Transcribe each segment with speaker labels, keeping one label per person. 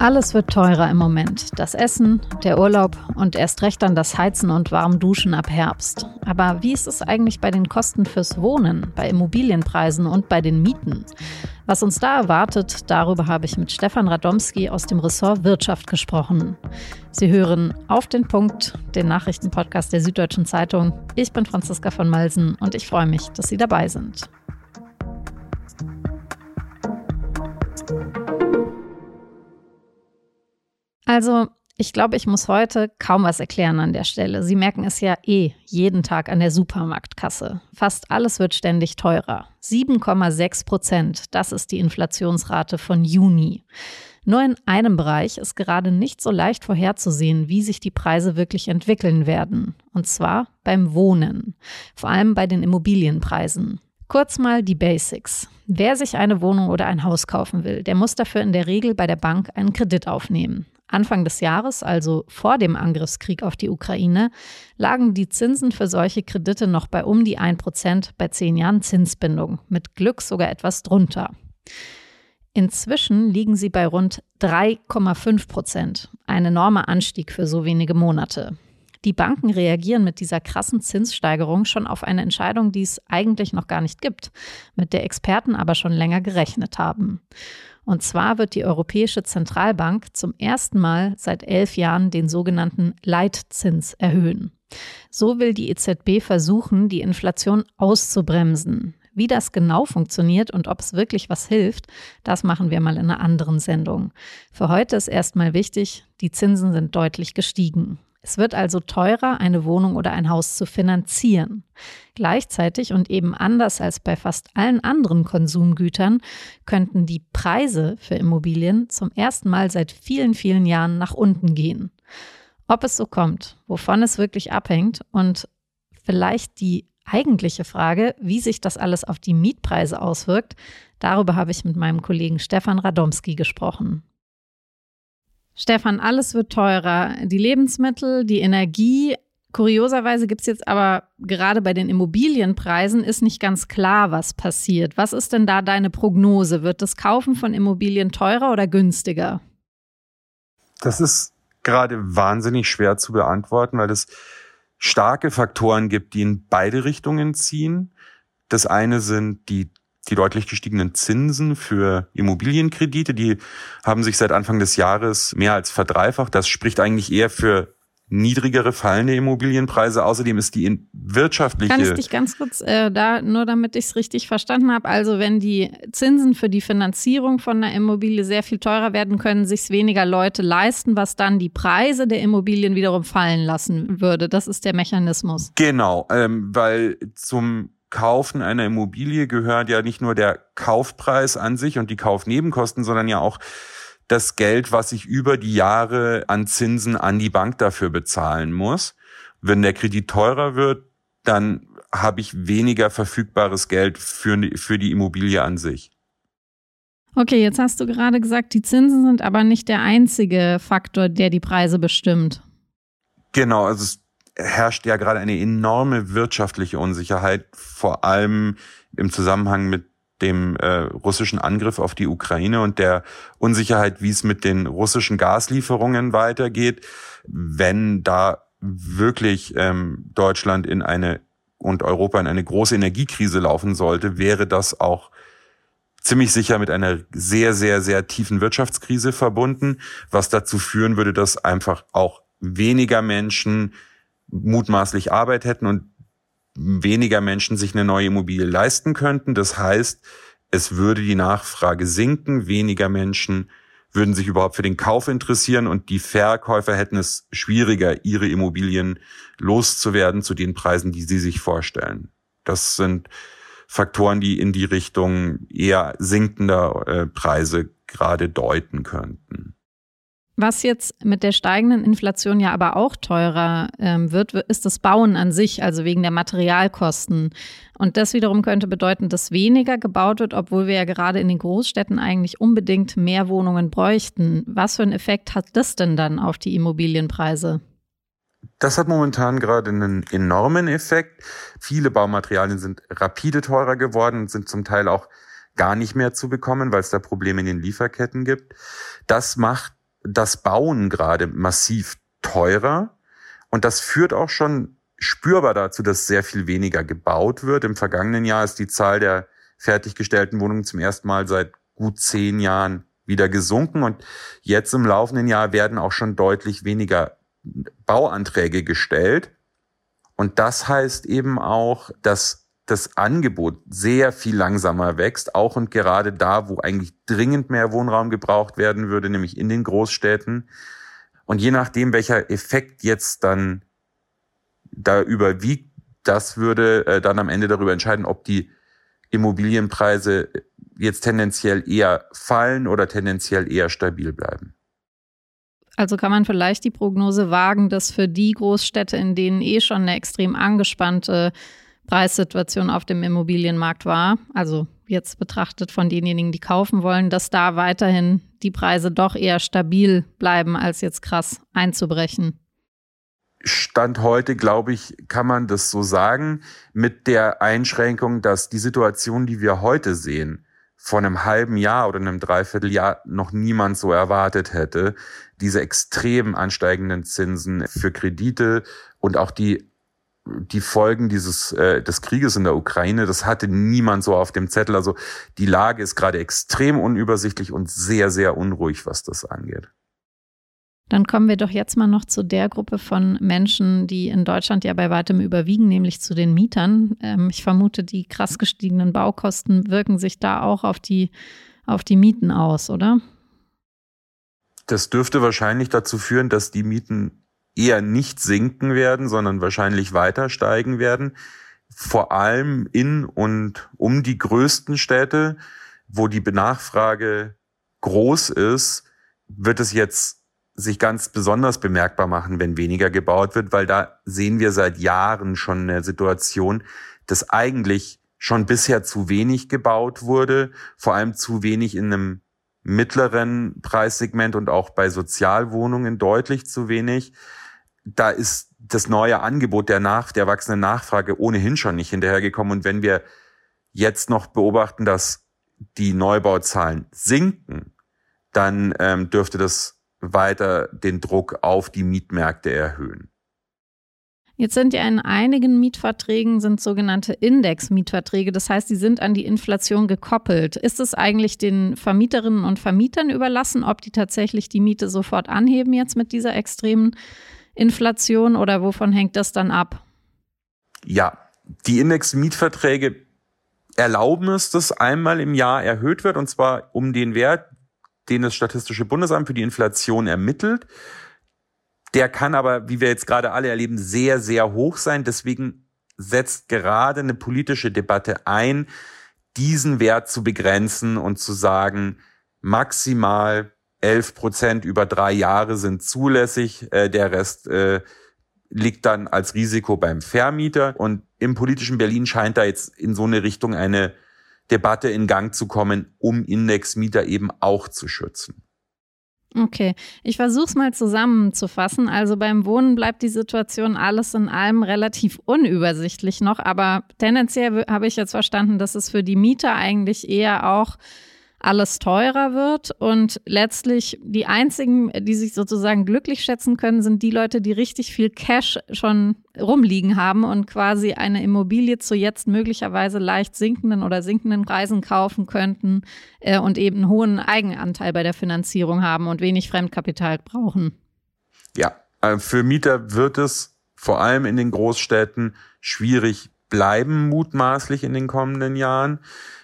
Speaker 1: Alles wird teurer im Moment. Das Essen, der Urlaub und erst recht dann das Heizen und warm Duschen ab Herbst. Aber wie ist es eigentlich bei den Kosten fürs Wohnen, bei Immobilienpreisen und bei den Mieten? Was uns da erwartet, darüber habe ich mit Stefan Radomski aus dem Ressort Wirtschaft gesprochen. Sie hören auf den Punkt, den Nachrichtenpodcast der Süddeutschen Zeitung. Ich bin Franziska von Malsen und ich freue mich, dass Sie dabei sind. Also, ich glaube, ich muss heute kaum was erklären an der Stelle. Sie merken es ja eh jeden Tag an der Supermarktkasse. Fast alles wird ständig teurer. 7,6 Prozent, das ist die Inflationsrate von Juni. Nur in einem Bereich ist gerade nicht so leicht vorherzusehen, wie sich die Preise wirklich entwickeln werden. Und zwar beim Wohnen. Vor allem bei den Immobilienpreisen. Kurz mal die Basics. Wer sich eine Wohnung oder ein Haus kaufen will, der muss dafür in der Regel bei der Bank einen Kredit aufnehmen. Anfang des Jahres, also vor dem Angriffskrieg auf die Ukraine, lagen die Zinsen für solche Kredite noch bei um die 1% bei zehn Jahren Zinsbindung, mit Glück sogar etwas drunter. Inzwischen liegen sie bei rund 3,5 Prozent, ein enormer Anstieg für so wenige Monate. Die Banken reagieren mit dieser krassen Zinssteigerung schon auf eine Entscheidung, die es eigentlich noch gar nicht gibt, mit der Experten aber schon länger gerechnet haben. Und zwar wird die Europäische Zentralbank zum ersten Mal seit elf Jahren den sogenannten Leitzins erhöhen. So will die EZB versuchen, die Inflation auszubremsen. Wie das genau funktioniert und ob es wirklich was hilft, das machen wir mal in einer anderen Sendung. Für heute ist erstmal wichtig, die Zinsen sind deutlich gestiegen. Es wird also teurer, eine Wohnung oder ein Haus zu finanzieren. Gleichzeitig und eben anders als bei fast allen anderen Konsumgütern könnten die Preise für Immobilien zum ersten Mal seit vielen, vielen Jahren nach unten gehen. Ob es so kommt, wovon es wirklich abhängt und vielleicht die eigentliche Frage, wie sich das alles auf die Mietpreise auswirkt, darüber habe ich mit meinem Kollegen Stefan Radomski gesprochen. Stefan, alles wird teurer. Die Lebensmittel, die Energie. Kurioserweise gibt es jetzt aber gerade bei den Immobilienpreisen ist nicht ganz klar, was passiert. Was ist denn da deine Prognose? Wird das Kaufen von Immobilien teurer oder günstiger?
Speaker 2: Das ist gerade wahnsinnig schwer zu beantworten, weil es starke Faktoren gibt, die in beide Richtungen ziehen. Das eine sind die die deutlich gestiegenen Zinsen für Immobilienkredite, die haben sich seit Anfang des Jahres mehr als verdreifacht. Das spricht eigentlich eher für niedrigere fallende Immobilienpreise. Außerdem ist die wirtschaftliche.
Speaker 1: Kann ich dich ganz kurz äh, da, nur damit ich es richtig verstanden habe. Also wenn die Zinsen für die Finanzierung von einer Immobilie sehr viel teurer werden, können sich weniger Leute leisten, was dann die Preise der Immobilien wiederum fallen lassen würde. Das ist der Mechanismus.
Speaker 2: Genau, ähm, weil zum Kaufen einer Immobilie gehört ja nicht nur der Kaufpreis an sich und die Kaufnebenkosten, sondern ja auch das Geld, was ich über die Jahre an Zinsen an die Bank dafür bezahlen muss. Wenn der Kredit teurer wird, dann habe ich weniger verfügbares Geld für, für die Immobilie an sich.
Speaker 1: Okay, jetzt hast du gerade gesagt, die Zinsen sind aber nicht der einzige Faktor, der die Preise bestimmt.
Speaker 2: Genau, also es herrscht ja gerade eine enorme wirtschaftliche Unsicherheit, vor allem im Zusammenhang mit dem äh, russischen Angriff auf die Ukraine und der Unsicherheit, wie es mit den russischen Gaslieferungen weitergeht, wenn da wirklich ähm, Deutschland in eine und Europa in eine große Energiekrise laufen sollte, wäre das auch ziemlich sicher mit einer sehr, sehr, sehr tiefen Wirtschaftskrise verbunden, was dazu führen würde, dass einfach auch weniger Menschen mutmaßlich Arbeit hätten und weniger Menschen sich eine neue Immobilie leisten könnten. Das heißt, es würde die Nachfrage sinken, weniger Menschen würden sich überhaupt für den Kauf interessieren und die Verkäufer hätten es schwieriger, ihre Immobilien loszuwerden zu den Preisen, die sie sich vorstellen. Das sind Faktoren, die in die Richtung eher sinkender äh, Preise gerade deuten könnten.
Speaker 1: Was jetzt mit der steigenden Inflation ja aber auch teurer ähm, wird, ist das Bauen an sich, also wegen der Materialkosten. Und das wiederum könnte bedeuten, dass weniger gebaut wird, obwohl wir ja gerade in den Großstädten eigentlich unbedingt mehr Wohnungen bräuchten. Was für einen Effekt hat das denn dann auf die Immobilienpreise?
Speaker 2: Das hat momentan gerade einen enormen Effekt. Viele Baumaterialien sind rapide teurer geworden und sind zum Teil auch gar nicht mehr zu bekommen, weil es da Probleme in den Lieferketten gibt. Das macht das Bauen gerade massiv teurer. Und das führt auch schon spürbar dazu, dass sehr viel weniger gebaut wird. Im vergangenen Jahr ist die Zahl der fertiggestellten Wohnungen zum ersten Mal seit gut zehn Jahren wieder gesunken. Und jetzt im laufenden Jahr werden auch schon deutlich weniger Bauanträge gestellt. Und das heißt eben auch, dass das Angebot sehr viel langsamer wächst, auch und gerade da, wo eigentlich dringend mehr Wohnraum gebraucht werden würde, nämlich in den Großstädten. Und je nachdem, welcher Effekt jetzt dann da überwiegt, das würde äh, dann am Ende darüber entscheiden, ob die Immobilienpreise jetzt tendenziell eher fallen oder tendenziell eher stabil bleiben.
Speaker 1: Also kann man vielleicht die Prognose wagen, dass für die Großstädte, in denen eh schon eine extrem angespannte Preissituation auf dem Immobilienmarkt war, also jetzt betrachtet von denjenigen, die kaufen wollen, dass da weiterhin die Preise doch eher stabil bleiben, als jetzt krass einzubrechen.
Speaker 2: Stand heute, glaube ich, kann man das so sagen, mit der Einschränkung, dass die Situation, die wir heute sehen, vor einem halben Jahr oder einem Dreivierteljahr noch niemand so erwartet hätte. Diese extrem ansteigenden Zinsen für Kredite und auch die die Folgen dieses äh, des Krieges in der Ukraine, das hatte niemand so auf dem Zettel. Also die Lage ist gerade extrem unübersichtlich und sehr sehr unruhig, was das angeht.
Speaker 1: Dann kommen wir doch jetzt mal noch zu der Gruppe von Menschen, die in Deutschland ja bei weitem überwiegen, nämlich zu den Mietern. Ähm, ich vermute, die krass gestiegenen Baukosten wirken sich da auch auf die, auf die Mieten aus, oder?
Speaker 2: Das dürfte wahrscheinlich dazu führen, dass die Mieten eher nicht sinken werden, sondern wahrscheinlich weiter steigen werden. Vor allem in und um die größten Städte, wo die Nachfrage groß ist, wird es jetzt sich ganz besonders bemerkbar machen, wenn weniger gebaut wird, weil da sehen wir seit Jahren schon eine Situation, dass eigentlich schon bisher zu wenig gebaut wurde, vor allem zu wenig in einem mittleren Preissegment und auch bei Sozialwohnungen deutlich zu wenig. Da ist das neue Angebot der nach, der wachsenden Nachfrage ohnehin schon nicht hinterhergekommen. Und wenn wir jetzt noch beobachten, dass die Neubauzahlen sinken, dann ähm, dürfte das weiter den Druck auf die Mietmärkte erhöhen.
Speaker 1: Jetzt sind ja in einigen Mietverträgen sind sogenannte Index-Mietverträge, das heißt, die sind an die Inflation gekoppelt. Ist es eigentlich den Vermieterinnen und Vermietern überlassen, ob die tatsächlich die Miete sofort anheben jetzt mit dieser extremen Inflation oder wovon hängt das dann ab?
Speaker 2: Ja, die Index-Mietverträge erlauben es, dass einmal im Jahr erhöht wird und zwar um den Wert, den das Statistische Bundesamt für die Inflation ermittelt. Der kann aber, wie wir jetzt gerade alle erleben, sehr, sehr hoch sein. Deswegen setzt gerade eine politische Debatte ein, diesen Wert zu begrenzen und zu sagen, maximal 11 Prozent über drei Jahre sind zulässig, äh, der Rest äh, liegt dann als Risiko beim Vermieter. Und im politischen Berlin scheint da jetzt in so eine Richtung eine Debatte in Gang zu kommen, um Indexmieter eben auch zu schützen.
Speaker 1: Okay, ich versuche es mal zusammenzufassen. Also beim Wohnen bleibt die Situation alles in allem relativ unübersichtlich noch, aber tendenziell habe ich jetzt verstanden, dass es für die Mieter eigentlich eher auch alles teurer wird und letztlich die einzigen, die sich sozusagen glücklich schätzen können, sind die Leute, die richtig viel Cash schon rumliegen haben und quasi eine Immobilie zu jetzt möglicherweise leicht sinkenden oder sinkenden Preisen kaufen könnten äh, und eben einen hohen Eigenanteil bei der Finanzierung haben und wenig Fremdkapital brauchen.
Speaker 2: Ja, äh, für Mieter wird es vor allem in den Großstädten schwierig bleiben, mutmaßlich in den kommenden Jahren.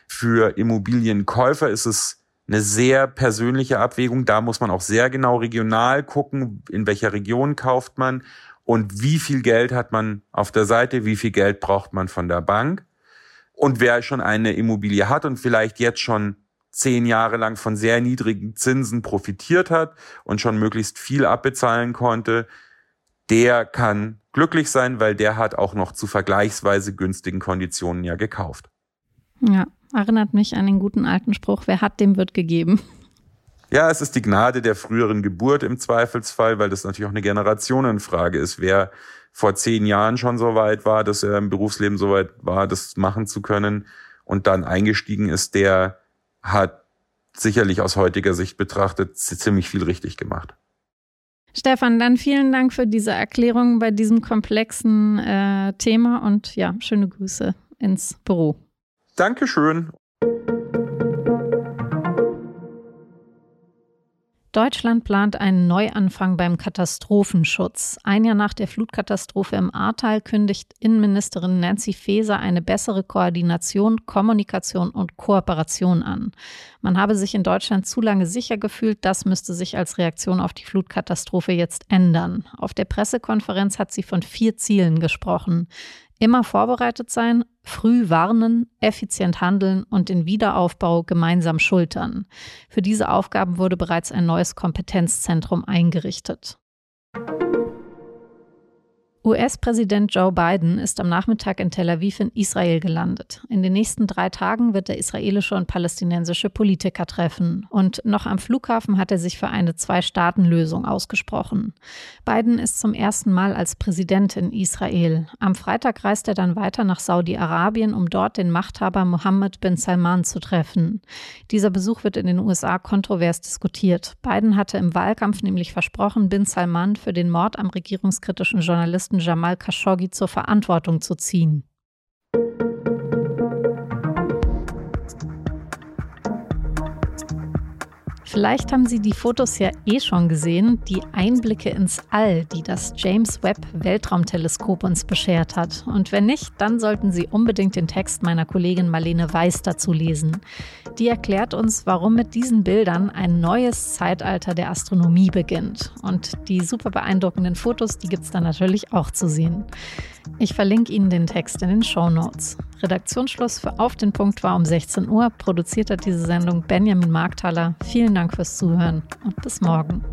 Speaker 2: Für Immobilienkäufer ist es eine sehr persönliche Abwägung. Da muss man auch sehr genau regional gucken, in welcher Region kauft man und wie viel Geld hat man auf der Seite, wie viel Geld braucht man von der Bank. Und wer schon eine Immobilie hat und vielleicht jetzt schon zehn Jahre lang von sehr niedrigen Zinsen profitiert hat und schon möglichst viel abbezahlen konnte, der kann glücklich sein, weil der hat auch noch zu vergleichsweise günstigen Konditionen ja gekauft.
Speaker 1: Ja, erinnert mich an den guten alten Spruch, wer hat, dem wird gegeben.
Speaker 2: Ja, es ist die Gnade der früheren Geburt im Zweifelsfall, weil das natürlich auch eine Generationenfrage ist. Wer vor zehn Jahren schon so weit war, dass er im Berufsleben so weit war, das machen zu können und dann eingestiegen ist, der hat sicherlich aus heutiger Sicht betrachtet ziemlich viel richtig gemacht.
Speaker 1: Stefan, dann vielen Dank für diese Erklärung bei diesem komplexen äh, Thema und ja, schöne Grüße ins Büro.
Speaker 2: Dankeschön.
Speaker 1: Deutschland plant einen Neuanfang beim Katastrophenschutz. Ein Jahr nach der Flutkatastrophe im Ahrtal kündigt Innenministerin Nancy Faeser eine bessere Koordination, Kommunikation und Kooperation an. Man habe sich in Deutschland zu lange sicher gefühlt, das müsste sich als Reaktion auf die Flutkatastrophe jetzt ändern. Auf der Pressekonferenz hat sie von vier Zielen gesprochen. Immer vorbereitet sein, früh warnen, effizient handeln und den Wiederaufbau gemeinsam schultern. Für diese Aufgaben wurde bereits ein neues Kompetenzzentrum eingerichtet. US-Präsident Joe Biden ist am Nachmittag in Tel Aviv in Israel gelandet. In den nächsten drei Tagen wird er israelische und palästinensische Politiker treffen. Und noch am Flughafen hat er sich für eine Zwei-Staaten-Lösung ausgesprochen. Biden ist zum ersten Mal als Präsident in Israel. Am Freitag reist er dann weiter nach Saudi-Arabien, um dort den Machthaber Mohammed bin Salman zu treffen. Dieser Besuch wird in den USA kontrovers diskutiert. Biden hatte im Wahlkampf nämlich versprochen, bin Salman für den Mord am regierungskritischen Journalisten Jamal Khashoggi zur Verantwortung zu ziehen. Vielleicht haben Sie die Fotos ja eh schon gesehen, die Einblicke ins All, die das James Webb Weltraumteleskop uns beschert hat. Und wenn nicht, dann sollten Sie unbedingt den Text meiner Kollegin Marlene Weiß dazu lesen. Die erklärt uns, warum mit diesen Bildern ein neues Zeitalter der Astronomie beginnt. Und die super beeindruckenden Fotos, die gibt es dann natürlich auch zu sehen. Ich verlinke Ihnen den Text in den Show Notes. Redaktionsschluss für Auf den Punkt war um 16 Uhr. Produziert hat diese Sendung Benjamin Markthaler. Vielen Dank fürs Zuhören und bis morgen.